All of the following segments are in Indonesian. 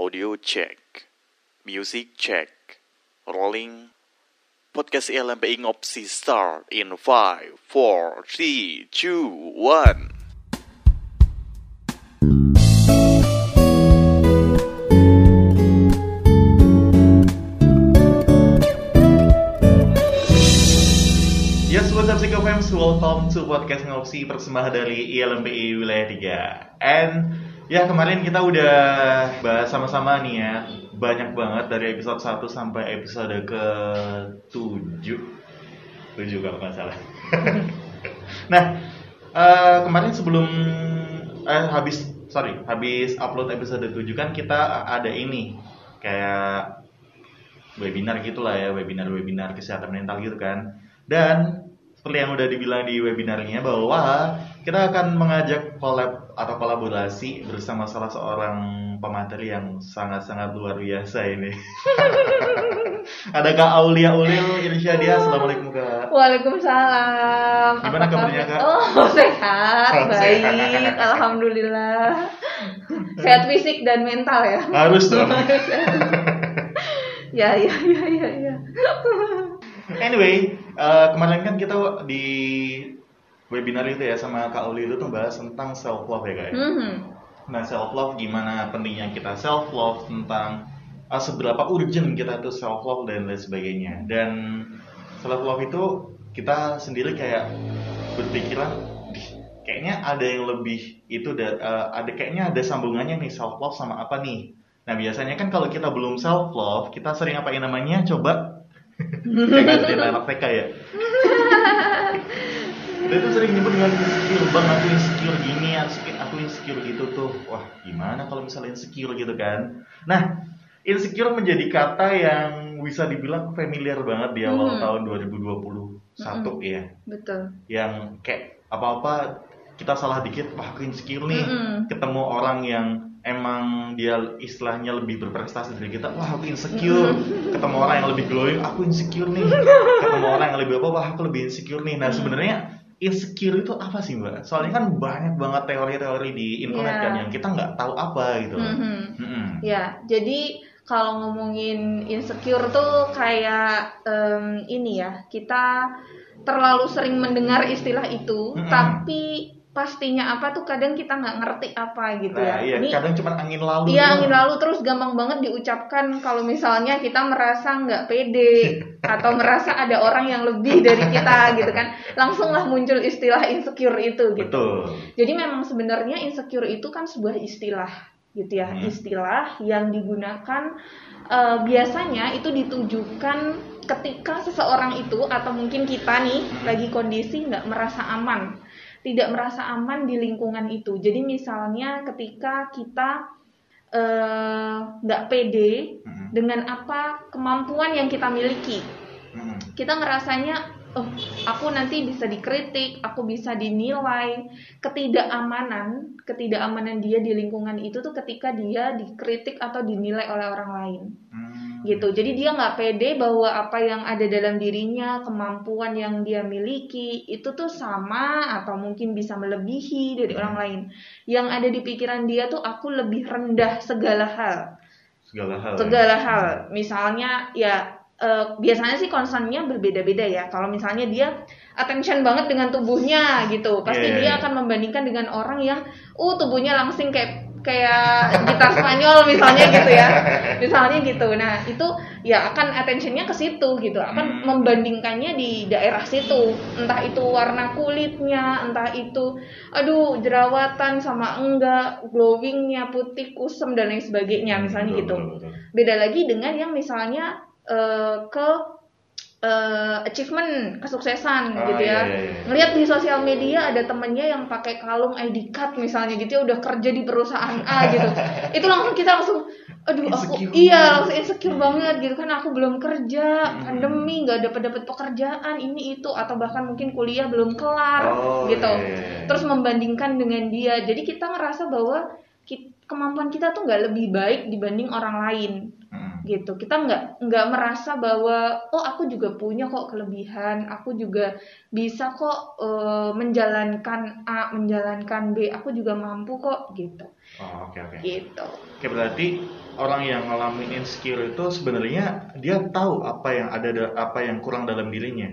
Audio check. Music check. Rolling. Podcast LMPI Ngopsi start in 5, 4, 3, 2, 1. Yes, what's up? Welcome to podcast ngopsi persembahan dari ILMPI Wilayah 3 And ya kemarin kita udah bahas sama-sama nih ya. Banyak banget dari episode 1 sampai episode ke 7 7 kalau nggak salah. Nah, eh, kemarin sebelum eh, habis sorry habis upload episode 7 kan kita ada ini kayak webinar gitulah ya webinar-webinar kesehatan mental gitu kan. Dan seperti yang udah dibilang di webinarnya bahwa kita akan mengajak collab atau kolaborasi bersama salah seorang pemateri yang sangat-sangat luar biasa ini. Ada Kak Aulia Ulil Irsyadia. Assalamualaikum Kak. Waalaikumsalam. Gimana Apa kabarnya, kabar? Kak? Oh, sehat, Oh, baik, sehat. alhamdulillah. Sehat fisik dan mental ya. Harus dong. ya, ya, ya, ya, ya. Anyway, eh, kemarin kan kita di webinar itu ya sama Kak Uli itu tuh bahas tentang self love ya Kak. ya? Mhm. Nah, self love gimana pentingnya kita self love tentang uh, seberapa urgent kita tuh self love dan lain sebagainya. Dan self love itu kita sendiri kayak berpikiran "Dih, kayaknya ada yang lebih itu da- uh, ada kayaknya ada sambungannya nih self love sama apa nih. Nah, biasanya kan kalau kita belum self love, kita sering apain namanya? Coba kayak ngajarin anak TK ya. Dia tuh sering nyebut dengan insecure, bang aku insecure gini, aku- insecure gitu tuh. Wah gimana kalau misalnya insecure gitu kan? Nah, insecure menjadi kata yang bisa dibilang familiar banget di awal Hmm. tahun 2021 ya. Betul. Yang kayak apa-apa kita salah dikit, wah aku insecure nih. Mm-mm. Ketemu orang yang emang dia istilahnya lebih berprestasi dari kita, wah aku insecure. Ketemu orang yang lebih glowing, aku insecure nih. Ketemu orang yang lebih apa, wah aku lebih insecure nih. Nah sebenarnya insecure itu apa sih mbak? Soalnya kan banyak banget teori-teori di internet Iya. kan yang kita nggak tahu apa gitu. loh. Mhm. Mm-mm. Ya, jadi kalau ngomongin insecure tuh kayak em, ini ya, kita terlalu sering mendengar istilah itu, Mm-mm. tapi pastinya apa tuh kadang kita nggak ngerti apa gitu Nah, ya. iya, Ini kadang cuma angin lalu. Iya angin lalu terus gampang banget diucapkan kalau misalnya kita merasa nggak pede atau merasa ada orang yang lebih dari kita gitu kan langsunglah muncul istilah insecure itu gitu. Betul. Jadi memang sebenarnya insecure itu kan sebuah istilah gitu ya Hmm. istilah yang digunakan eh, biasanya itu ditujukan ketika seseorang itu atau mungkin kita nih Hmm. lagi kondisi nggak merasa aman tidak merasa aman di lingkungan itu jadi misalnya ketika kita eh, nggak pede Mm-mm. dengan apa kemampuan yang kita miliki Mm-mm. kita ngerasanya oh aku nanti bisa dikritik aku bisa dinilai ketidakamanan ketidakamanan dia di lingkungan itu tuh ketika dia dikritik atau dinilai oleh orang lain. Gitu. Jadi dia nggak pede bahwa apa yang ada dalam dirinya kemampuan yang dia miliki itu tuh sama atau mungkin bisa melebihi dari orang lain. Yang ada di pikiran dia tuh aku lebih rendah segala hal. Segala hal. ya. segala hal misalnya ya eh, biasanya sih concernnya berbeda-beda ya. Kalau misalnya dia attention banget dengan tubuhnya gitu pasti Iya, iya, dia iya. akan membandingkan dengan orang yang uh tubuhnya langsing kayak kayak gitar Spanyol misalnya gitu ya. Misalnya gitu. Nah itu ya akan attentionnya ke situ gitu. Akan Hmm. membandingkannya di daerah situ. Entah itu warna kulitnya entah itu aduh jerawatan sama enggak glowingnya putih kusem dan lain sebagainya misalnya Betul, gitu. betul, betul. beda lagi dengan yang misalnya eh, ke eh, achievement kesuksesan Ah, gitu ya iya, iya, iya. ngelihat di sosial media ada temennya yang pakai kalung ID card misalnya gitu ya udah kerja di perusahaan A gitu itu langsung kita langsung aduh aku Insecure. iya langsung insecure banget gitu kan aku belum kerja Hmm. pandemi nggak dapat dapat pekerjaan ini itu atau bahkan mungkin kuliah belum kelar Oh, gitu iya, iya, iya. terus membandingkan dengan dia jadi kita ngerasa bahwa kemampuan kita tuh nggak lebih baik dibanding orang lain Mm. gitu kita nggak nggak merasa bahwa oh aku juga punya kok kelebihan aku juga bisa kok eh, menjalankan A menjalankan B aku juga mampu kok gitu Oh, oke oke. gitu Oke berarti orang yang ngalamin insecure itu sebenarnya dia tahu apa yang ada da- apa yang kurang dalam dirinya.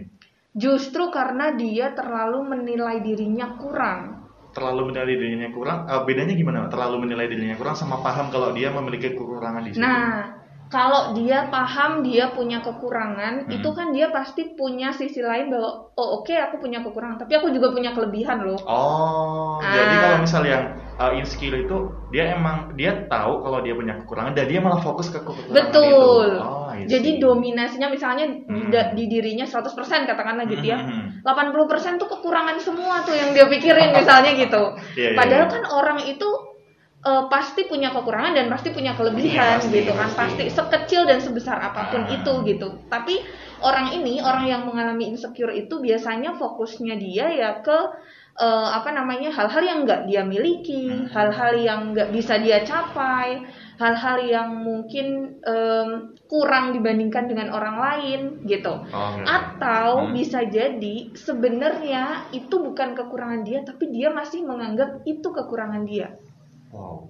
justru karena dia terlalu menilai dirinya kurang Terlalu menilai dirinya kurang. eh, bedanya gimana? Terlalu menilai dirinya kurang sama paham kalau dia memiliki kekurangan di situ. Nah, kalau dia paham dia punya kekurangan, Hmm. itu kan dia pasti punya sisi lain bahwa oh oke aku punya kekurangan, tapi aku juga punya kelebihan loh. Oh, Ah. jadi kalau misal yang uh, insecure itu dia emang dia tahu kalau dia punya kekurangan dan dia malah fokus ke kekurangan Betul. itu. Oh. Jadi dominasinya misalnya di, Hmm. da- di dirinya 100% katakanlah gitu ya. Hmm. 80% tuh kekurangan semua tuh yang dia pikirin misalnya gitu. Iya, iya, Padahal iya. kan orang itu eh, pasti punya kekurangan dan pasti punya kelebihan pasti, gitu kan. pasti. Pasti sekecil dan sebesar apa pun Ah. itu gitu. Tapi orang ini, orang yang mengalami insecure itu biasanya fokusnya dia ya ke eh, apa namanya hal-hal yang nggak dia miliki, Hmm. hal-hal yang nggak bisa dia capai, hal-hal yang mungkin em, kurang dibandingkan dengan orang lain gitu. Oh. Atau Hmm. bisa jadi sebenarnya itu bukan kekurangan dia, tapi dia masih menganggap itu kekurangan dia Wow.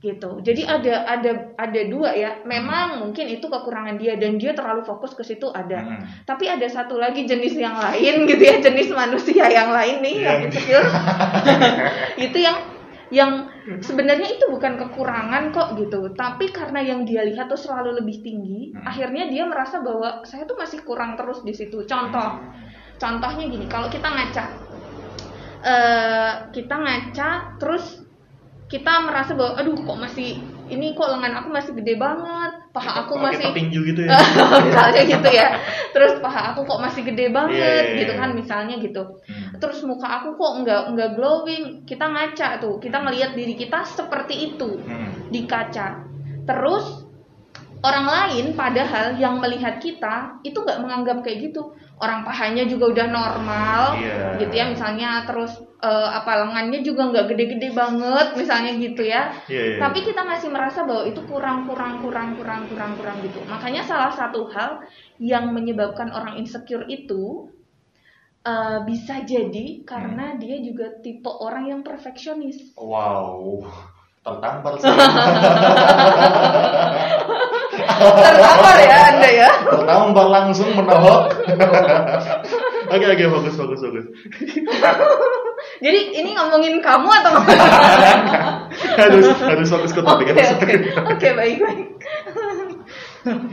gitu. Jadi ada ada ada dua ya. Memang mungkin itu kekurangan dia dan dia terlalu fokus ke situ ada. Hmm. Tapi ada satu lagi jenis yang lain gitu ya, jenis manusia yang lain nih yang Yang- insecure. itu yang yang sebenarnya itu bukan kekurangan kok gitu. Tapi karena yang dia lihat tuh selalu lebih tinggi, Hmm. akhirnya dia merasa bahwa saya tuh masih kurang terus di situ. Contoh, contohnya gini, kalau kita ngaca, eh kita ngaca terus kita merasa bahwa aduh kok masih ini kok lengan aku masih gede banget, paha aku masih tinju gitu ya. misalnya gitu ya terus paha aku kok masih gede banget Iya, iya, gitu iya. kan misalnya gitu Hmm. terus muka aku kok nggak nggak glowing kita ngaca tuh kita ngelihat diri kita seperti itu Hmm. di kaca terus orang lain padahal yang melihat kita itu nggak menganggap kayak gitu orang pahanya juga udah normal Iya. gitu ya misalnya terus eh, apa lengannya juga nggak gede-gede banget misalnya gitu ya Iya, iya. tapi kita masih merasa bahwa itu kurang kurang kurang kurang kurang kurang gitu makanya salah satu hal yang menyebabkan orang insecure itu eh, bisa jadi karena dia juga tipe orang yang perfeksionis Wow. Tertampar sih. tertampar ya anda ya Tertampar langsung menohok. Oke oke bagus bagus bagus. jadi ini ngomongin kamu atau harus harus fokus ke topik. oke oke fokus. oke baik baik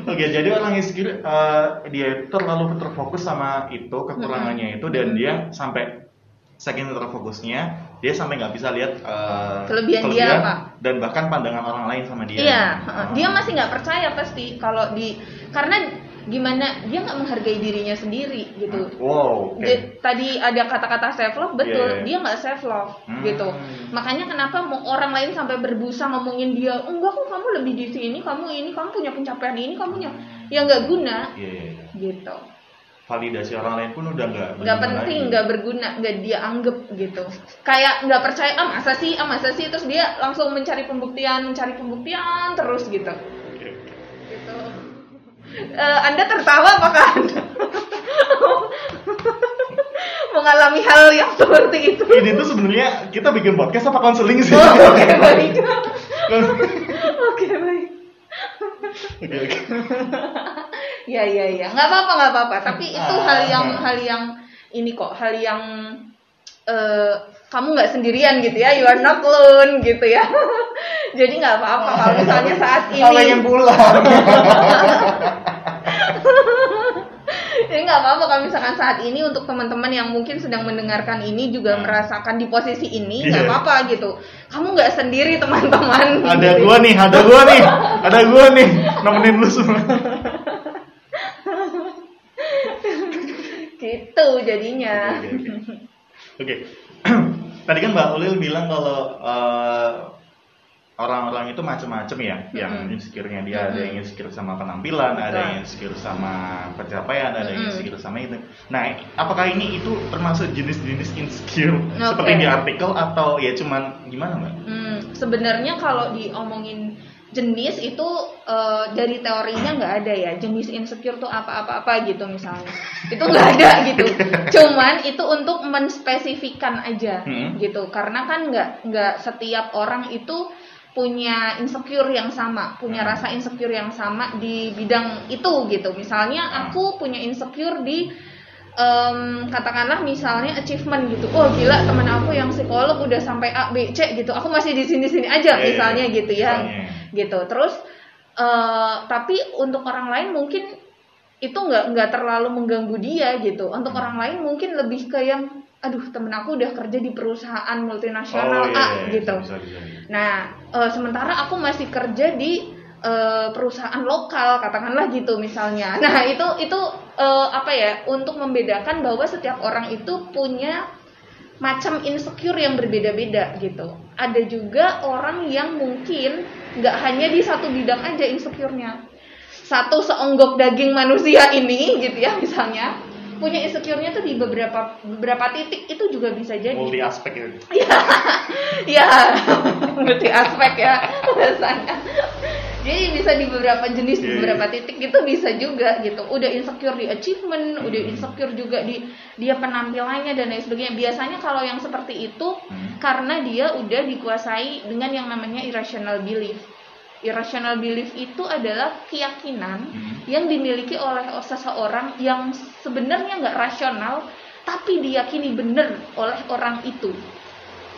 Oke, jadi orang insecure eh, dia terlalu terfokus sama itu kekurangannya itu dan dia sampai saking terfokusnya dia sampai nggak bisa lihat eh, Kelebihan dia apa? dan bahkan pandangan orang lain sama dia. Iya. Oh. dia masih nggak percaya pasti kalau di karena gimana dia nggak menghargai dirinya sendiri gitu. Wow. oke. Di- tadi ada kata-kata self love betul, Iya, iya. dia nggak self love Hmm. gitu. Makanya kenapa mau orang lain sampai berbusa ngomongin dia, enggak kok kamu lebih di sini, kamu ini, kamu punya pencapaian ini, kamu punya yang nggak guna Iya, iya, iya. gitu. Validasi orang lain pun udah nggak nggak penting, nggak berguna, nggak dia anggap gitu. Kayak nggak percaya, ah masa sih, ah masa sih, terus dia langsung mencari pembuktian, mencari pembuktian terus gitu. Oke, oke. gitu. Eh, anda tertawa apakah Anda mengalami hal yang seperti itu? Ini tuh sebenarnya kita bikin podcast apa konseling sih? Oh, Oke baik, oke baik. Oke, oke. Ya ya ya, nggak apa-apa nggak apa-apa. Tapi itu Ah. hal yang hal yang ini kok hal yang eh, kamu nggak sendirian gitu ya, you are not alone gitu ya. Jadi nggak apa-apa kalau misalnya saat Kalau pengen ini pulang. Jadi nggak apa-apa kalau misalkan saat ini untuk teman-teman yang mungkin sedang mendengarkan ini juga Hmm. merasakan di posisi ini nggak Iya. apa-apa gitu. Kamu nggak sendiri teman-teman. ada Gitu. gua nih, ada gua nih, ada gua nih, nemenin lu semua. Gitu jadinya. Oke, oke, oke. Oke. Tadi kan Mbak Ulil bilang kalau eh, orang-orang itu macam-macam ya, yang Mm-mm. insecure-nya dia ada yang insecure sama penampilan, ada Betul. yang insecure sama pencapaian, ada yang insecure sama itu. Nah, apakah ini itu termasuk jenis-jenis insecure Oke. seperti di artikel atau ya cuman gimana Mbak? Hmm, sebenarnya kalau diomongin jenis itu eh, dari teorinya nggak ada ya jenis insecure tuh apa-apa-apa gitu misalnya itu nggak ada gitu cuman itu untuk menspesifikkan aja Hmm. gitu karena kan nggak nggak setiap orang itu punya insecure yang sama punya Hmm. rasa insecure yang sama di bidang itu gitu misalnya Hmm. aku punya insecure di em, katakanlah misalnya achievement gitu oh gila teman aku yang psikolog udah sampai A B C gitu aku masih di sini sini aja Iya, iya, misalnya iya. gitu ya Misalnya. Gitu terus eh, tapi untuk orang lain mungkin itu nggak nggak terlalu mengganggu dia gitu untuk orang lain mungkin lebih ke yang aduh temen aku udah kerja di perusahaan multinasional Oh, iya, A iya, iya. gitu Bisa, bisa, bisa. nah eh, sementara aku masih kerja di eh, perusahaan lokal katakanlah gitu misalnya nah itu itu eh, apa ya untuk membedakan bahwa setiap orang itu punya macam insecure yang berbeda-beda gitu. Ada juga orang yang mungkin nggak hanya di satu bidang aja insecure-nya. Satu seonggok daging manusia ini gitu ya misalnya punya insecure-nya tuh di beberapa beberapa titik itu juga bisa jadi. multi aspek itu Ya, multi aspek ya bahasanya. Jadi bisa di beberapa jenis, di Iya, beberapa titik itu bisa juga gitu. Udah insecure di achievement, udah Hmm. insecure juga di dia penampilannya dan lain sebagainya. Biasanya kalau yang seperti itu Hmm. karena dia udah dikuasai dengan yang namanya irrational belief. Irrational belief itu adalah keyakinan Hmm. yang dimiliki oleh seseorang yang sebenarnya nggak rasional tapi diyakini benar oleh orang itu.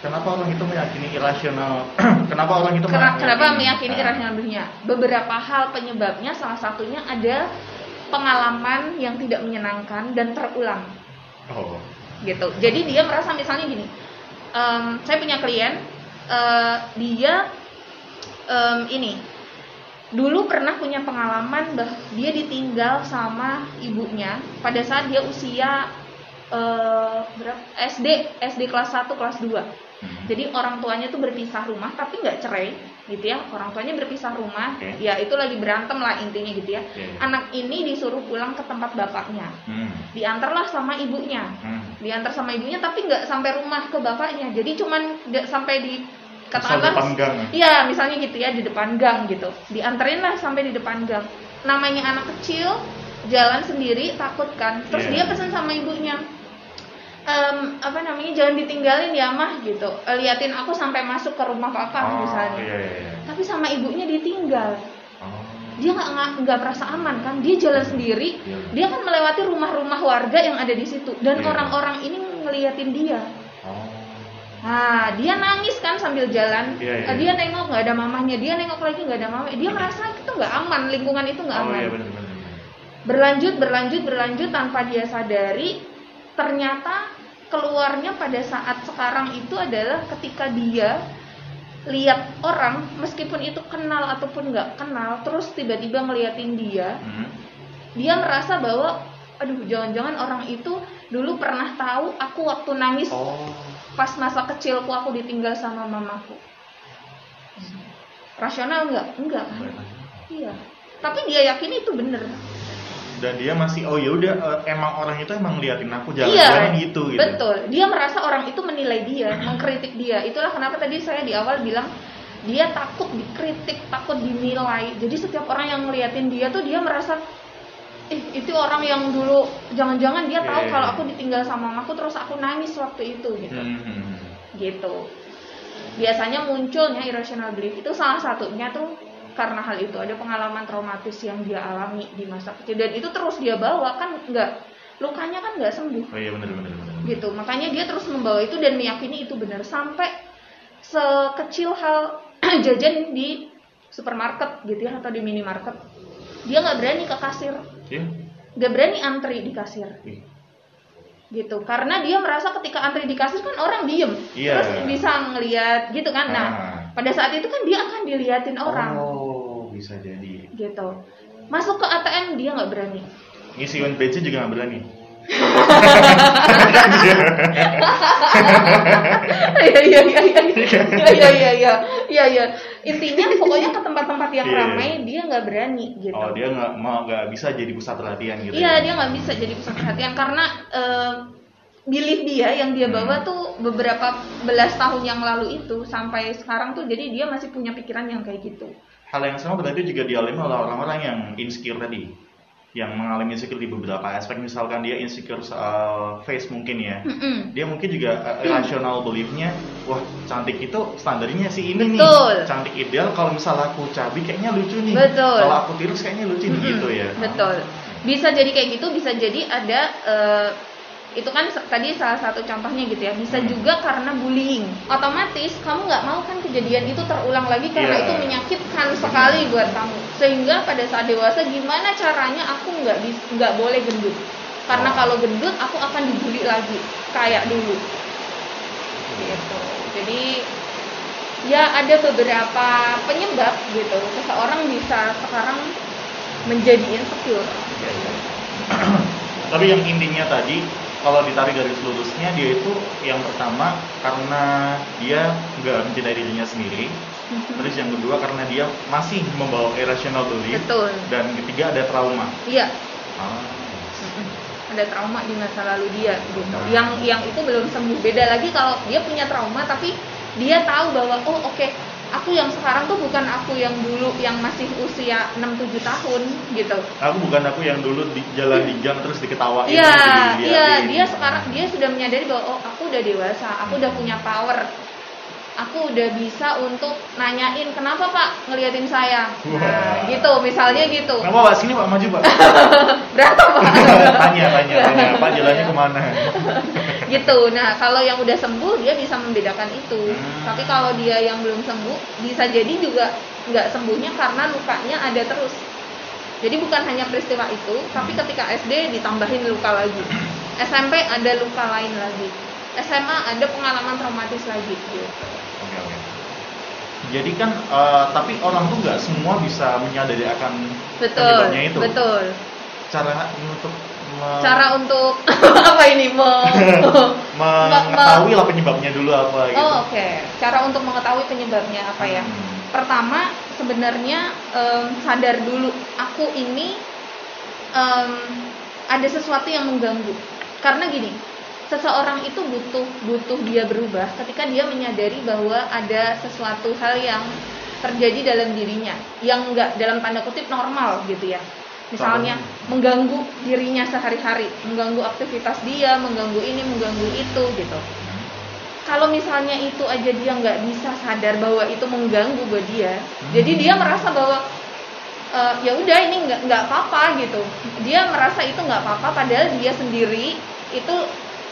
Kenapa orang itu meyakini irasional? Kenapa orang itu Kena- Kenapa meyakini irrational beliefnya? Beberapa hal penyebabnya salah satunya ada pengalaman yang tidak menyenangkan dan terulang Oh. gitu. Jadi dia merasa misalnya gini, em, saya punya klien, eh, dia em, ini dulu pernah punya pengalaman bah dia ditinggal sama ibunya pada saat dia usia eh, berapa SD SD kelas 1 kelas 2 Hmm. jadi orang tuanya tuh berpisah rumah tapi nggak cerai gitu ya orang tuanya berpisah rumah Oke. ya itu lagi berantem lah intinya gitu ya iya. anak ini disuruh pulang ke tempat bapaknya Hmm. diantarlah sama ibunya Hmm. diantar sama ibunya tapi nggak sampai rumah ke bapaknya jadi cuman nggak sampai di katakanlah gang. Iya, misalnya gitu ya di depan gang gitu. Dianterin lah sampai di depan gang. Namanya anak kecil jalan sendiri takut kan. Terus Iya. dia pesan sama ibunya. "Em, apa namanya jangan ditinggalin ya mah gitu. Eh, Liatin aku sampai masuk ke rumah papa Oh, misalnya. Iya, iya, iya. Tapi sama ibunya ditinggal. Oh. Dia nggak nggak- nggak merasa aman kan. Dia jalan sendiri. Iya. Dia kan melewati rumah-rumah warga yang ada di situ dan Iya. orang-orang ini ngeliatin dia. Oh. Nah, dia nangis kan sambil jalan. Iya, iya. Eh, Dia nengok nggak ada mamahnya, dia nengok lagi nggak ada mamanya. Dia merasa itu nggak aman, lingkungan itu nggak Oh aman. iya benar. benar. Berlanjut, berlanjut, berlanjut tanpa dia sadari, ternyata keluarnya pada saat sekarang itu adalah ketika dia lihat orang, meskipun itu kenal ataupun nggak kenal, terus tiba-tiba ngeliatin dia, Hmm. dia merasa bahwa, aduh, jangan-jangan orang itu dulu pernah tahu aku waktu nangis Oh. pas masa kecilku aku ditinggal sama mamaku. Rasional nggak? Enggak kan? Iya. Tapi dia yakin itu bener. Dan dia masih oh ya udah eh, emang orang itu emang ngeliatin aku iya. jalan-jalan gitu gitu. Betul. Dia merasa orang itu menilai dia, mengkritik dia. Itulah kenapa tadi saya di awal bilang dia takut dikritik, takut dinilai. Jadi setiap orang yang ngeliatin dia tuh dia merasa eh itu orang yang dulu jangan-jangan dia tahu Iya. kalau aku ditinggal sama mamaku terus aku nangis waktu itu gitu. Hmm, hmm, hmm. gitu biasanya munculnya irrational belief itu salah satunya tuh karena hal itu ada pengalaman traumatis yang dia alami di masa kecil dan itu terus dia bawa kan nggak lukanya kan nggak sembuh Oh iya benar benar benar. gitu makanya dia terus membawa itu dan meyakini itu benar sampai sekecil hal jajan di supermarket gitu ya atau di minimarket dia nggak berani ke kasir Iya. nggak berani antri di kasir Ih. gitu karena dia merasa ketika antri di kasir kan orang diem Iya. terus bisa ngelihat gitu kan nah Ah. pada saat itu kan dia akan diliatin orang Oh, bisa jadi. gitu masuk ke ATM dia nggak berani Ngisi uang bensin juga nggak berani. Iya iya iya iya iya iya iya iya iya intinya pokoknya ke tempat-tempat yang Iya. ramai dia nggak berani gitu Oh, dia nggak mau nggak bisa jadi pusat perhatian gitu. iya ya? dia nggak bisa jadi pusat perhatian karena eh, belief dia yang dia bawa Hmm. tuh beberapa belas tahun yang lalu itu sampai sekarang tuh jadi dia masih punya pikiran yang kayak gitu hal yang sama berarti juga dialami oleh orang-orang yang insecure tadi yang mengalami insecure di beberapa aspek misalkan dia insecure soal face mungkin ya Mm-mm. dia mungkin juga uh, irrational beliefnya wah cantik itu standarnya si ini Betul. nih cantik ideal kalau misalnya aku cabi kayaknya lucu nih Betul. kalau aku tirus kayaknya lucu nih Mm-mm. gitu ya Betul. Bisa jadi kayak gitu, bisa jadi ada eh, itu kan tadi salah satu contohnya gitu ya. Bisa Hmm. juga karena bullying. Otomatis kamu nggak mau kan kejadian itu terulang lagi karena Iya. itu menyakitkan sekali buat kamu. Sehingga pada saat dewasa gimana caranya aku nggak nggak boleh gendut. Karena Oh. kalau gendut aku akan dibully lagi kayak dulu. Gitu. Jadi ya ada beberapa penyebab gitu. Seseorang bisa sekarang menjadi insecure. Iya, iya. Tapi yang intinya tadi kalau ditarik garis lurusnya dia itu yang pertama karena dia nggak mencintai dirinya sendiri, terus yang kedua karena dia masih membawa irrational belief, Betul. dan ketiga ada trauma. Iya, Ah, ada trauma di masa lalu dia gitu. Nah. Yang yang itu belum sembuh. Beda lagi kalau dia punya trauma tapi dia tahu bahwa oh oke, aku yang sekarang tuh bukan aku yang dulu yang masih usia 6 7 tahun gitu. Aku bukan aku yang dulu di jalan di gang terus diketawain. Iya, diliatin. iya, dia sekarang dia sudah menyadari bahwa oh aku udah dewasa, aku udah punya power. Aku udah bisa untuk nanyain kenapa Pak ngeliatin saya. Nah, Wah. gitu, misalnya gitu. Kenapa Pak sini Pak maju Pak? Berapa Pak? tanya, tanya, tanya. Pak jalannya ke mana? gitu. Nah, kalau yang udah sembuh dia bisa membedakan itu. Hmm. Tapi kalau dia yang belum sembuh bisa jadi juga nggak sembuhnya karena lukanya ada terus. Jadi bukan hanya peristiwa itu, tapi ketika SD ditambahin luka lagi. SMP ada luka lain lagi. SMA ada pengalaman traumatis lagi gitu. Oke, oke. Jadi kan, eh, tapi orang tuh nggak semua bisa menyadari akan Betul. penyebabnya itu. Betul. Cara untuk me- Cara untuk apa ini mau mengetahui lah penyebabnya dulu apa gitu. Oh, oke. Cara untuk mengetahui penyebabnya apa ya? Hmm. Pertama, sebenarnya em, sadar dulu aku ini em, ada sesuatu yang mengganggu. Karena gini, seseorang itu butuh butuh dia berubah ketika dia menyadari bahwa ada sesuatu hal yang terjadi dalam dirinya yang enggak dalam tanda kutip normal gitu ya. Misalnya mengganggu dirinya sehari-hari, mengganggu aktivitas dia, mengganggu ini, mengganggu itu gitu. Kalau misalnya itu aja dia nggak bisa sadar bahwa itu mengganggu buat dia jadi dia merasa bahwa "Eh, ya udah ini nggak nggak apa-apa gitu. Dia merasa itu nggak apa-apa padahal dia sendiri itu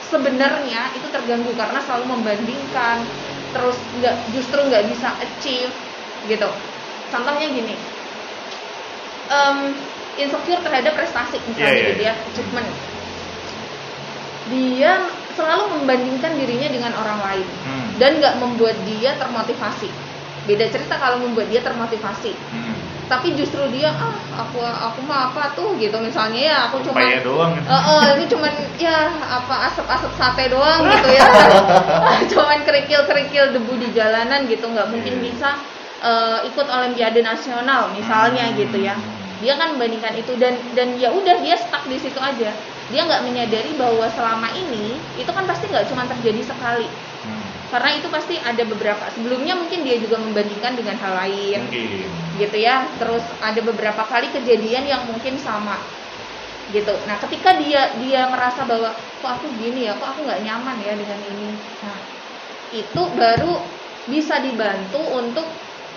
sebenarnya itu terganggu karena selalu membandingkan terus nggak justru nggak bisa achieve gitu. Contohnya gini em, insecure terhadap prestasi misalnya Iya, iya, gitu ya achievement dia selalu membandingkan dirinya dengan orang lain Hmm. dan nggak membuat dia termotivasi. Beda cerita kalau membuat dia termotivasi. Hmm. Tapi justru dia ah aku aku mah apa tuh gitu misalnya ya aku cuma. Eh, eh, ini cuman ya apa asap-asap sate doang gitu ya. cuman kerikil-kerikil debu di jalanan gitu nggak mungkin Iya. bisa eh, ikut olimpiade nasional misalnya Hmm. gitu ya. Dia kan membandingkan itu dan dan ya udah dia stuck di situ aja. Dia nggak menyadari bahwa selama ini itu kan pasti nggak cuma terjadi sekali. Hmm. Karena itu pasti ada beberapa sebelumnya mungkin dia juga membandingkan dengan hal lain Mungkin. gitu ya terus ada beberapa kali kejadian yang mungkin sama gitu nah ketika dia dia merasa bahwa kok aku gini ya kok aku nggak nyaman ya dengan ini nah itu baru bisa dibantu untuk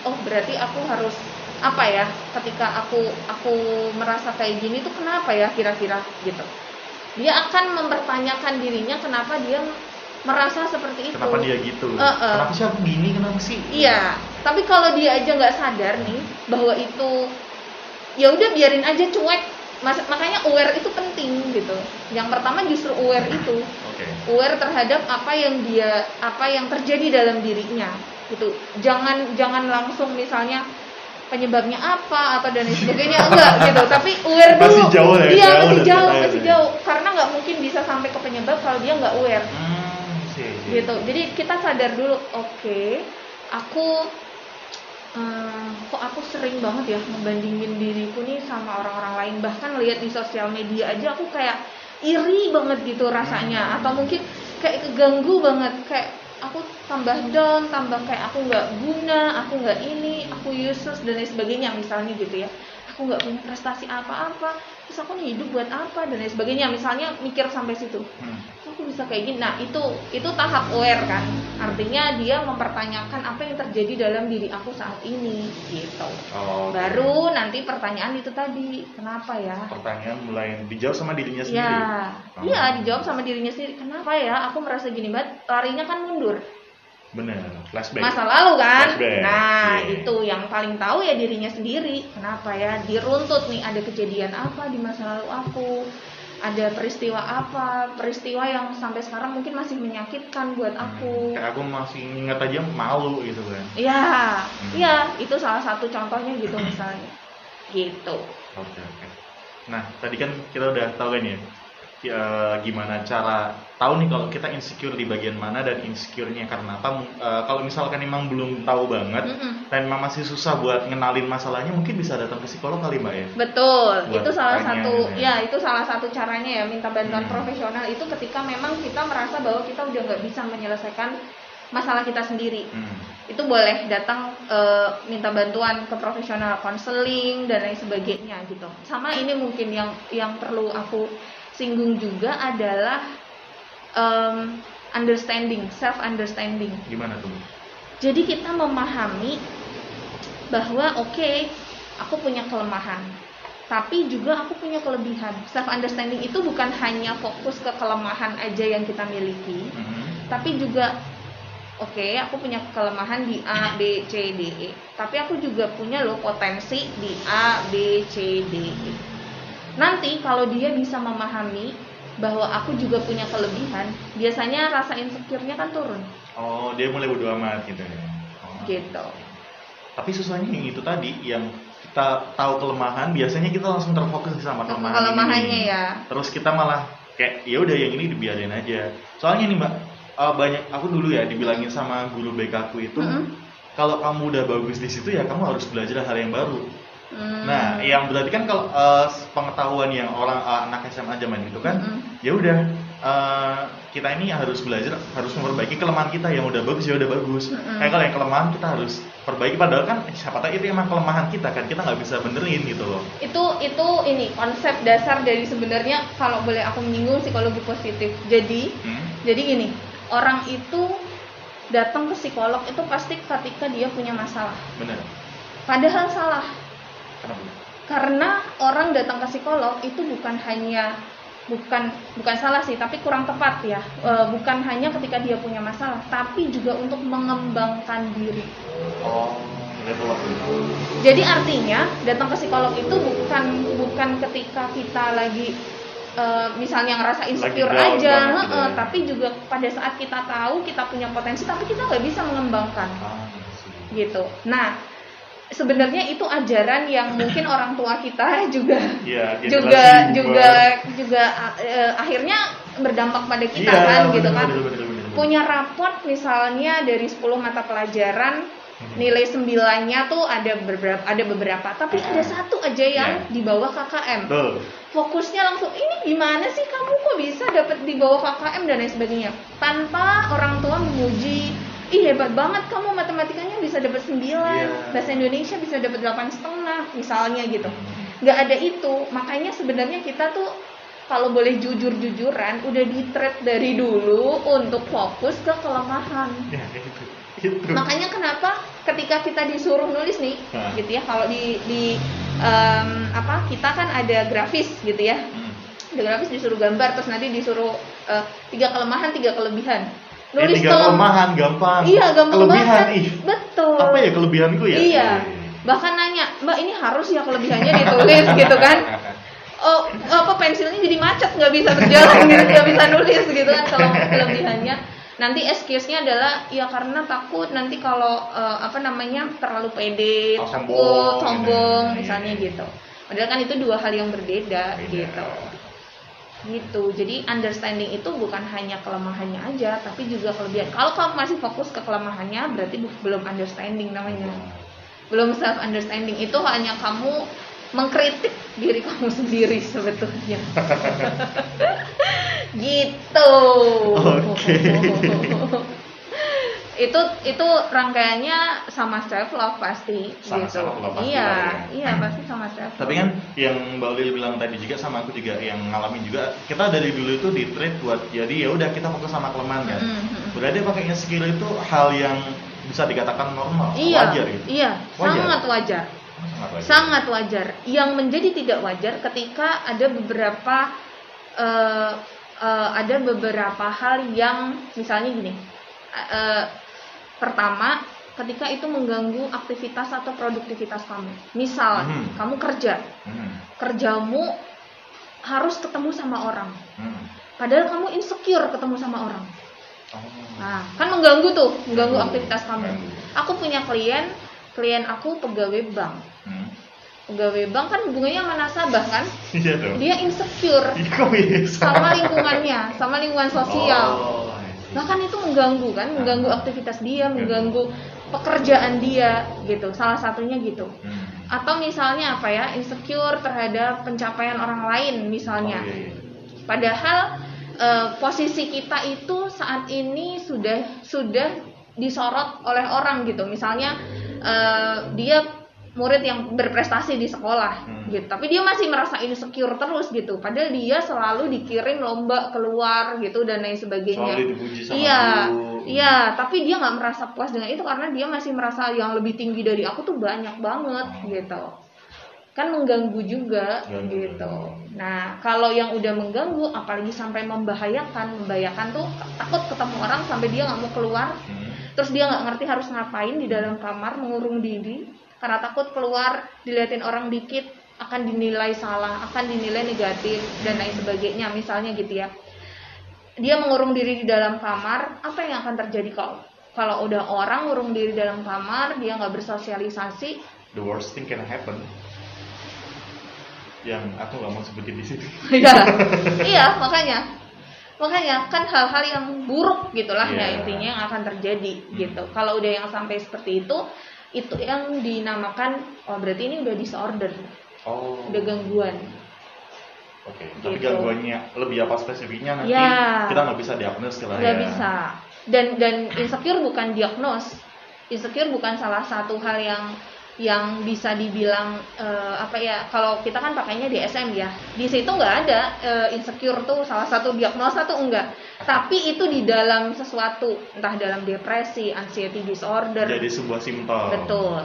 oh berarti aku harus apa ya ketika aku aku merasa kayak gini tuh kenapa ya kira-kira gitu dia akan mempertanyakan dirinya kenapa dia merasa seperti itu Kenapa dia gitu? Eh, eh. Kenapa sih aku gini? Kenapa sih? Iya, tapi kalau dia aja nggak sadar nih bahwa itu ya udah biarin aja cuek. Mas, makanya aware itu penting gitu. Yang pertama justru aware itu, Oke. aware terhadap apa yang dia apa yang terjadi dalam dirinya gitu. Jangan jangan langsung misalnya penyebabnya apa atau dan sebagainya. Enggak gitu. Tapi aware dulu. Masih jauh ya, iya jauh masih jauh masih ya. jauh. Karena nggak mungkin bisa sampai ke penyebab kalau dia nggak aware. Hmm, sih, sih. gitu. Jadi kita sadar dulu oke aku eh, kok aku sering banget ya membandingin diriku nih sama orang-orang lain. Bahkan lihat di sosial media aja aku kayak iri banget gitu rasanya. Atau mungkin kayak keganggu banget. Kayak aku tambah down tambah kayak aku nggak guna aku nggak ini aku useless dan lain sebagainya misalnya gitu ya aku nggak punya prestasi apa-apa terus aku nih hidup buat apa dan lain sebagainya misalnya mikir sampai situ Hmm. Aku bisa kayak gini nah itu itu tahap aware kan artinya dia mempertanyakan apa yang terjadi dalam diri aku saat ini gitu Oh, oke. baru nanti pertanyaan itu tadi kenapa ya pertanyaan mulai dijawab sama dirinya sendiri. Ya, Oh. iya dijawab sama dirinya sendiri. Kenapa ya? Aku merasa gini banget. Larinya kan mundur. Bener, flashback. Masa lalu kan. Flashback, Nah, iya. itu yang paling tahu ya dirinya sendiri. Kenapa ya? Diruntut nih ada kejadian apa di masa lalu aku? Ada peristiwa apa? Peristiwa yang sampai sekarang mungkin masih menyakitkan buat aku. Kayak aku masih ingat aja malu gitu kan. Iya, Hmm. iya, itu salah satu contohnya gitu misalnya. Gitu. Oke oke. Nah tadi kan kita udah tahu kan ya, ya, gimana cara tahu nih kalau kita insecure di bagian mana dan insecure-nya karena apa? Eh, kalau misalkan emang belum tahu banget Mm-mm. dan emang masih susah buat ngenalin masalahnya, mungkin bisa datang ke psikolog kali mbak ya. Betul, Buat itu salah tanya, satu ya. ya itu salah satu caranya ya minta bantuan Hmm. profesional itu ketika memang kita merasa bahwa kita udah nggak bisa menyelesaikan masalah kita sendiri. Hmm. Itu boleh datang eh, minta bantuan ke profesional konseling dan lain sebagainya gitu. Sama ini mungkin yang yang perlu aku singgung juga adalah em, understanding, self understanding. Gimana tuh? Jadi kita memahami bahwa oke, aku punya kelemahan, tapi juga aku punya kelebihan. Self understanding itu bukan hanya fokus ke kelemahan aja yang kita miliki, Mhm. tapi juga oke, aku punya kelemahan di A, B, C, D, E. Tapi aku juga punya loh potensi di A, B, C, D, E. Nanti kalau dia bisa memahami bahwa aku juga punya kelebihan, biasanya rasa insecure-nya kan turun. Oh dia mulai bodo amat gitu ya. Oh. Gitu. Tapi susahnya yang itu tadi yang kita tahu kelemahan, biasanya kita langsung terfokus sama kelemahan kelemahannya ini. ya Terus kita malah kayak ya udah yang ini dibiarin aja. Soalnya nih mbak, eh, banyak aku dulu ya dibilangin sama guru BK aku itu, Mm-mm. kalau kamu udah bagus di situ ya kamu harus belajar hal yang baru. Hmm. Nah, yang berarti kan kalau eh, pengetahuan yang orang eh, anak SMA zaman itu kan, Mm-mm. ya udah eh, kita ini harus belajar, harus memperbaiki kelemahan kita yang udah bagus ya udah bagus. Mm-mm. Kayak kalau yang kelemahan kita harus perbaiki padahal kan siapa tahu itu emang kelemahan kita kan kita nggak bisa benerin gitu loh. itu itu ini konsep dasar dari sebenarnya kalau boleh aku menyinggung psikologi positif jadi Hmm? jadi gini orang itu datang ke psikolog itu pasti ketika dia punya masalah Bener. padahal salah Kenapa? karena orang datang ke psikolog itu bukan hanya bukan bukan salah sih tapi kurang tepat ya E, bukan hanya ketika dia punya masalah tapi juga untuk mengembangkan diri Oh. Jadi artinya datang ke psikolog itu bukan bukan ketika kita lagi eh, misalnya ngerasa insecure Lagi aja, banget gitu ya. tapi juga pada saat kita tahu kita punya potensi, tapi kita nggak bisa mengembangkan Ah, sih. gitu. Nah sebenarnya itu ajaran yang mungkin orang tua kita juga Iya, juga juga boomer. juga eh, akhirnya berdampak pada kita Iya, kan gitu kan bener, bener, bener, bener. punya raport misalnya dari 10 mata pelajaran Hmm. nilai sembilannya tuh ada beberapa ada beberapa tapi ada satu aja yang Iya. di bawah KKM Betul. fokusnya langsung ini gimana sih kamu kok bisa dapat di bawah KKM dan lain sebagainya tanpa orang tua memuji ih hebat banget kamu matematikanya bisa dapat 9 Iya. bahasa Indonesia bisa dapat delapan setengah misalnya gitu nggak ada itu makanya sebenarnya kita tuh kalau boleh jujur-jujuran udah di dari dulu untuk fokus ke kelemahan Ya, itu. Itu. makanya kenapa ketika kita disuruh nulis nih Nah. gitu ya kalau di di em, apa kita kan ada grafis gitu ya Hmm. ada grafis disuruh gambar terus nanti disuruh eh, tiga kelemahan tiga kelebihan Tiga kelem- kelemahan gampang. iya gampang Kelebihan, banget ih. betul Apa ya kelebihanku ya? iya bahkan nanya mbak ini harus ya kelebihannya ditulis gitu kan oh apa pensilnya jadi macet nggak bisa berjalan gitu nggak bisa nulis gitu kan kalau kelebihannya nanti excuse-nya adalah ya karena takut nanti kalau eh, apa namanya terlalu pede Oh, takut sombong, sombong misalnya Iya, iya. gitu padahal kan itu dua hal yang berbeda Beda. gitu gitu. Jadi understanding itu bukan hanya kelemahannya aja tapi juga kelebihan. Kalau kamu masih fokus ke kelemahannya berarti belum understanding namanya. Belum self understanding itu hanya kamu mengkritik diri kamu sendiri sebetulnya. Gitu. Oke. itu itu rangkaiannya sama self love pasti Sama gitu self-love pasti iya lah ya. iya pasti sama self Tapi kan yang Mbak Lil bilang tadi juga sama aku juga yang ngalamin juga kita dari dulu itu di trade buat jadi ya udah kita fokus sama kelemahan kan. Mm, mm, mm. Berarti pakai skill itu hal yang bisa dikatakan normal, iya wajar gitu. iya Wajar. sangat wajar Sangat wajar. sangat wajar yang menjadi tidak wajar ketika ada beberapa eh, eh, ada beberapa hal yang misalnya gini eh, pertama ketika itu mengganggu aktivitas atau produktivitas kamu misal Mhm. kamu kerja Hmm, kerjamu harus ketemu sama orang hmm. padahal kamu insecure ketemu sama orang Oh. nah kan mengganggu tuh mengganggu Mengganggu. aktivitas kamu aku punya klien klien aku pegawai bank Hmm. pegawai bank kan hubungannya sama nasabah kan Iya dong. dia insecure Iya, sama lingkungannya sama lingkungan sosial Oh. Bahkan itu mengganggu kan? Mengganggu aktivitas dia mengganggu pekerjaan dia gitu. Salah satunya gitu. Hmm. atau misalnya apa ya? Insecure terhadap pencapaian orang lain misalnya. Oh, iya, iya. padahal eh, posisi kita itu saat ini sudah sudah disorot oleh orang gitu. Misalnya eh, dia murid yang berprestasi di sekolah Hmm. gitu. Tapi dia masih merasa insecure terus gitu. Padahal dia selalu dikirim lomba keluar gitu dan lain sebagainya. Iya guru. iya. Tapi dia nggak merasa puas dengan itu karena dia masih merasa yang lebih tinggi dari aku tuh banyak banget Hmm. gitu. Kan mengganggu juga Ganggu, gitu. nah kalau yang udah mengganggu apalagi sampai membahayakan membahayakan tuh takut ketemu orang sampai dia nggak mau keluar. Hmm. terus dia nggak ngerti harus ngapain di dalam kamar mengurung diri karena takut keluar diliatin orang dikit akan dinilai salah akan dinilai negatif dan lain sebagainya misalnya gitu ya dia mengurung diri di dalam kamar apa yang akan terjadi kalau kalau udah orang ngurung diri dalam kamar dia nggak bersosialisasi The worst thing can happen. Yang aku nggak mau sebutin di sini. Iya, iya makanya, makanya kan hal-hal yang buruk gitulah ya Iya. intinya yang akan terjadi gitu. Kalau udah yang sampai seperti itu, itu yang dinamakan oh berarti ini udah disorder, Oh. udah gangguan. Oke. Tapi Gitu. gangguannya lebih apa spesifiknya nanti Ya. kita nggak bisa diagnos lah Nggak ya. bisa. Dan dan insecure bukan diagnos. Insecure bukan salah satu hal yang yang bisa dibilang eh, apa ya kalau kita kan pakainya DSM ya di situ nggak ada eh, insecure tuh salah satu diagnosa tuh enggak tapi itu di dalam sesuatu entah dalam depresi anxiety disorder Jadi sebuah simptom. betul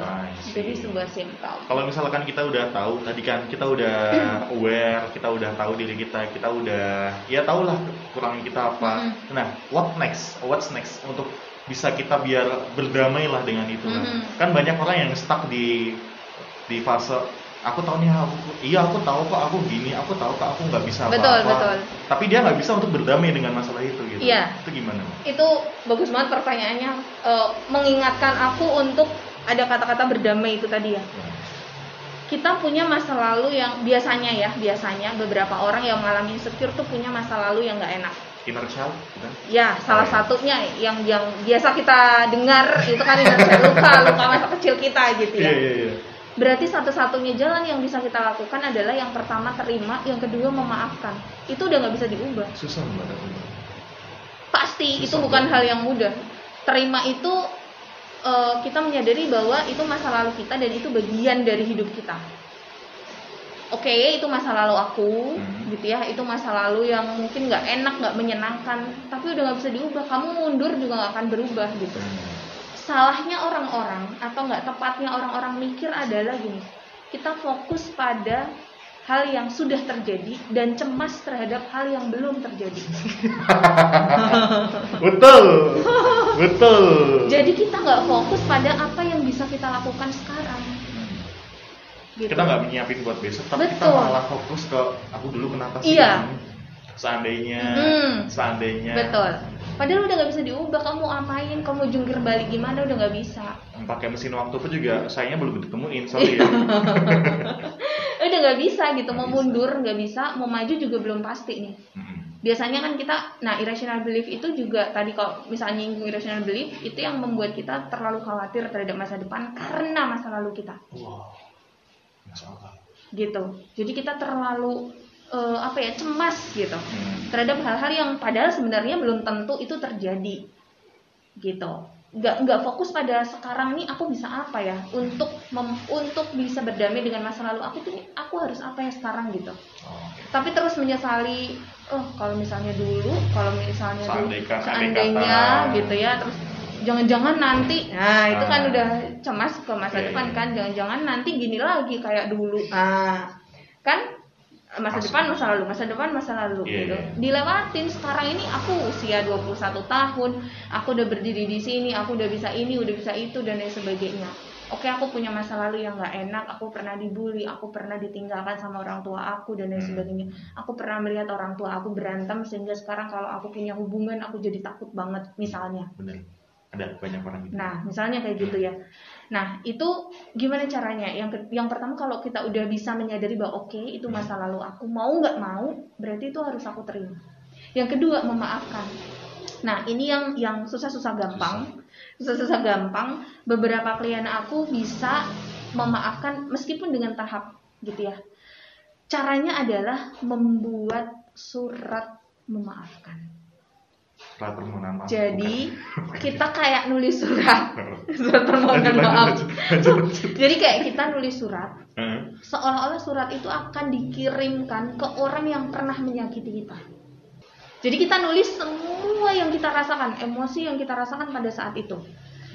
jadi sebuah simptom Kalau misalkan kita udah tahu tadi kan kita udah aware, kita udah tahu diri kita, kita udah ya tahulah kekurangan kita apa. Mm-mm. Nah, what next? What's next untuk bisa kita biar berdamai lah dengan itu. Nah, Mm-mm. Kan banyak orang yang stuck di di fase aku tahu nih aku iya aku tahu kok aku gini, aku tahu kok aku nggak bisa apa-apa. Betul, betul. Tapi dia nggak bisa untuk berdamai dengan masalah itu gitu. Iya. Itu gimana? itu bagus banget pertanyaannya Eh, mengingatkan aku untuk ada kata-kata berdamai itu tadi ya kita punya masa lalu yang biasanya ya biasanya beberapa orang yang mengalami insecure tuh punya masa lalu yang nggak enak Inner child, kan? ya salah iya. satunya yang yang biasa kita dengar itu kan ingat luka luka masa kecil kita gitu Iya, ya iya, iya. Berarti satu-satunya jalan yang bisa kita lakukan adalah yang pertama terima yang kedua memaafkan itu udah nggak bisa diubah Susah banget. pasti itu Susah bukan banget. hal yang mudah terima itu eh, kita menyadari bahwa itu masa lalu kita dan itu bagian dari hidup kita oke itu masa lalu aku Hmm. gitu ya itu masa lalu yang mungkin nggak enak nggak menyenangkan tapi udah nggak bisa diubah kamu mundur juga nggak akan berubah gitu Hmm. Salahnya orang-orang atau nggak tepatnya orang-orang mikir adalah gini kita fokus pada hal yang sudah terjadi dan cemas terhadap hal yang belum terjadi Betul, betul. Jadi kita nggak fokus pada apa yang bisa kita lakukan sekarang. Gitu. kita nggak menyiapin buat besok, tapi kita Betul. malah fokus ke aku dulu kenapa sih? Iya. Seandainya, Hmm. seandainya. Betul. Padahal udah nggak bisa diubah. Kamu apain? Kamu jungkir balik gimana? Udah nggak bisa. Pakai mesin waktu pun juga sayangnya belum ditemuin, sorry ya. Udah nggak bisa gitu. Mau mundur nggak bisa. Mau maju juga belum pasti nih. Biasanya kan kita, nah irrational belief itu juga tadi kalau misalnya nyinggung irrational belief itu yang membuat kita terlalu khawatir terhadap masa depan karena masa lalu kita. Wow, akal. gitu jadi kita terlalu eh, apa ya cemas gitu Hmm. terhadap hal-hal yang padahal sebenarnya belum tentu itu terjadi gitu nggak nggak fokus pada sekarang nih aku bisa apa ya untuk mem, untuk bisa berdamai dengan masa lalu aku tuh aku harus apa ya sekarang gitu Oh, tapi terus menyesali oh kalau misalnya dulu kalau misalnya dulu Seandainya- kata. gitu ya terus jangan-jangan nanti nah itu kan Ah. udah cemas ke masa Iya, depan kan jangan-jangan nanti gini lagi kayak dulu ah kan masa Masuk. depan masa lalu masa depan masa lalu Iya, gitu iya. dilewatin sekarang ini aku usia 21 tahun aku udah berdiri di sini aku udah bisa ini udah bisa itu dan lain sebagainya oke aku punya masa lalu yang nggak enak aku pernah dibully aku pernah ditinggalkan sama orang tua aku dan lain Hmm. sebagainya aku pernah melihat orang tua aku berantem sehingga sekarang kalau aku punya hubungan aku jadi takut banget misalnya Bener. Ada banyak orang gitu. Nah, misalnya kayak gitu ya. Nah, itu gimana caranya? Yang yang pertama kalau kita udah bisa menyadari bahwa oke itu masa lalu aku mau nggak mau, berarti itu harus aku terima. Yang kedua memaafkan. Nah, ini yang yang susah-susah gampang. Susah-susah gampang. Beberapa klien aku bisa memaafkan meskipun dengan tahap gitu ya. Caranya adalah membuat surat memaafkan. Setelah permohonan maaf. Jadi kita kayak nulis surat, surat permohonan Lanjut, maaf. lanjut, lanjut, lanjut. Jadi kayak kita nulis surat, seolah-olah surat itu akan dikirimkan ke orang yang pernah menyakiti kita. Jadi kita nulis semua yang kita rasakan, emosi yang kita rasakan pada saat itu.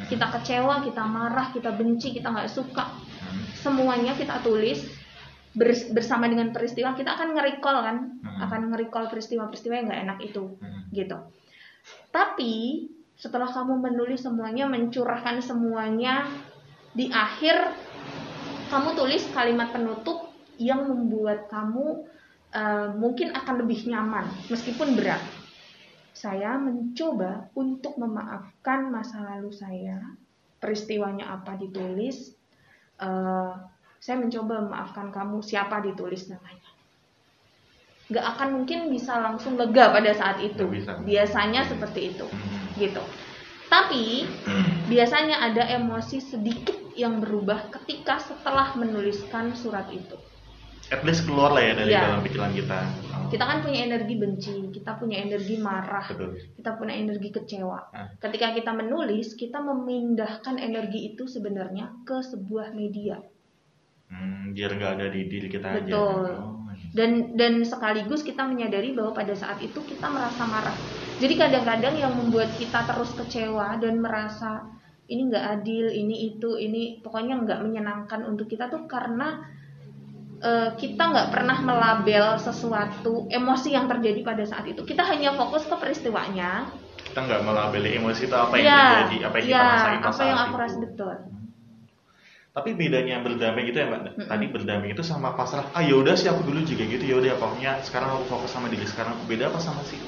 Kita kecewa, kita marah, kita benci, kita nggak suka, semuanya kita tulis bers- bersama dengan peristiwa. Kita akan nge-recall kan, akan nge-recall peristiwa-peristiwa yang nggak enak itu gitu. Tapi setelah kamu menulis semuanya, mencurahkan semuanya, di akhir kamu tulis kalimat penutup yang membuat kamu eh, mungkin akan lebih nyaman meskipun berat. Saya mencoba untuk memaafkan masa lalu saya, peristiwanya apa ditulis. eh, saya mencoba memaafkan kamu siapa ditulis namanya nggak akan mungkin bisa langsung lega pada saat itu. Bisa. Biasanya seperti itu, Hmm. gitu. Tapi biasanya ada emosi sedikit yang berubah ketika setelah menuliskan surat itu. At least keluar lah ya dari Iya. dalam pikiran kita. Oh, Kita kan punya energi benci, kita punya energi marah, Betul. kita punya energi kecewa. Ah. Ketika kita menulis, kita memindahkan energi itu sebenarnya ke sebuah media. Hmm, biar nggak ada di diri kita aja. Betul. Oh, dan dan sekaligus kita menyadari bahwa pada saat itu kita merasa marah. Jadi kadang-kadang yang membuat kita terus kecewa dan merasa ini nggak adil ini itu ini pokoknya nggak menyenangkan untuk kita tuh karena eh, kita nggak pernah melabel sesuatu emosi yang terjadi pada saat itu. Kita hanya fokus ke peristiwanya. Kita nggak melabeli emosi itu apa yang ya terjadi, apa yang ya, kita rasain pas apa yang aku itu. rasa betul Tapi bedanya berdamai gitu ya mbak. Mm-mm. Tadi berdamai itu sama pasrah. Ah yaudah sih aku dulu juga gitu yaudah pokoknya sekarang aku fokus sama diri sekarang aku beda apa sama sih?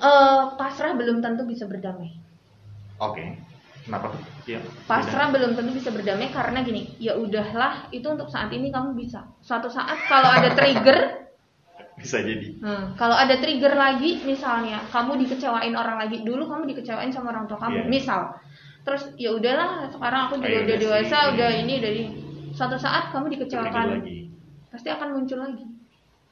Eh, pasrah belum tentu bisa berdamai Oke. Kenapa tuh? Iya. pasrah belum tentu bisa berdamai karena gini ya udahlah itu untuk saat ini kamu bisa suatu saat kalau ada trigger Beda. Bisa jadi. hmm, kalau ada trigger lagi misalnya kamu dikecewain orang lagi dulu kamu dikecewain sama orang tua kamu Iya. misal terus ya udahlah sekarang aku juga iya, udah iya dewasa sih. udah ini ini suatu saat kamu Trigger dikecewakan. pasti akan muncul lagi.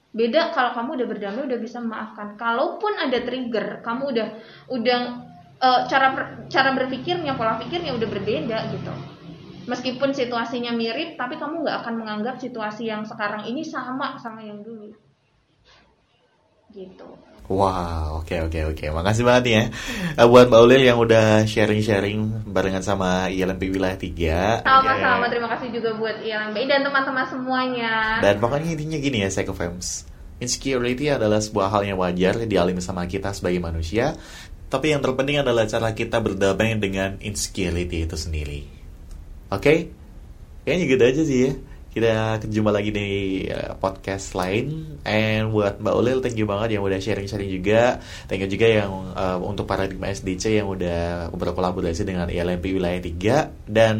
Beda kalau kamu udah berdamai udah bisa memaafkan. Kalaupun ada trigger kamu udah udah eh, cara per- cara berpikirnya pola pikirnya udah berbeda gitu. Meskipun situasinya mirip tapi kamu nggak akan menganggap situasi yang sekarang ini sama sama yang dulu gitu Wow, oke oke oke. Makasih banget nih ya Eh, buat Mbak Ulil yang udah sharing-sharing barengan sama ILMP Wilayah 3. sama-sama terima kasih juga buat ILMBI dan teman-teman semuanya Dan pokoknya intinya gini ya, Psychofams. Insecurity adalah sebuah hal yang wajar dialami sama kita sebagai manusia. Tapi yang terpenting adalah cara kita berdamai dengan insecurity itu sendiri. Oke? Kayaknya gitu aja sih ya. Kita jumpa lagi di uh, podcast lain. And buat Mbak Ulil, thank you banget yang udah sharing-sharing juga. Thank you juga yang uh, untuk Paradigma SDC yang udah berkolaborasi dengan ILMP Wilayah 3. Dan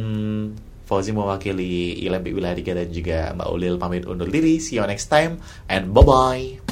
Fauzi mewakili ILMP Wilayah 3 dan juga Mbak Ulil pamit undur diri. See you next time and bye-bye.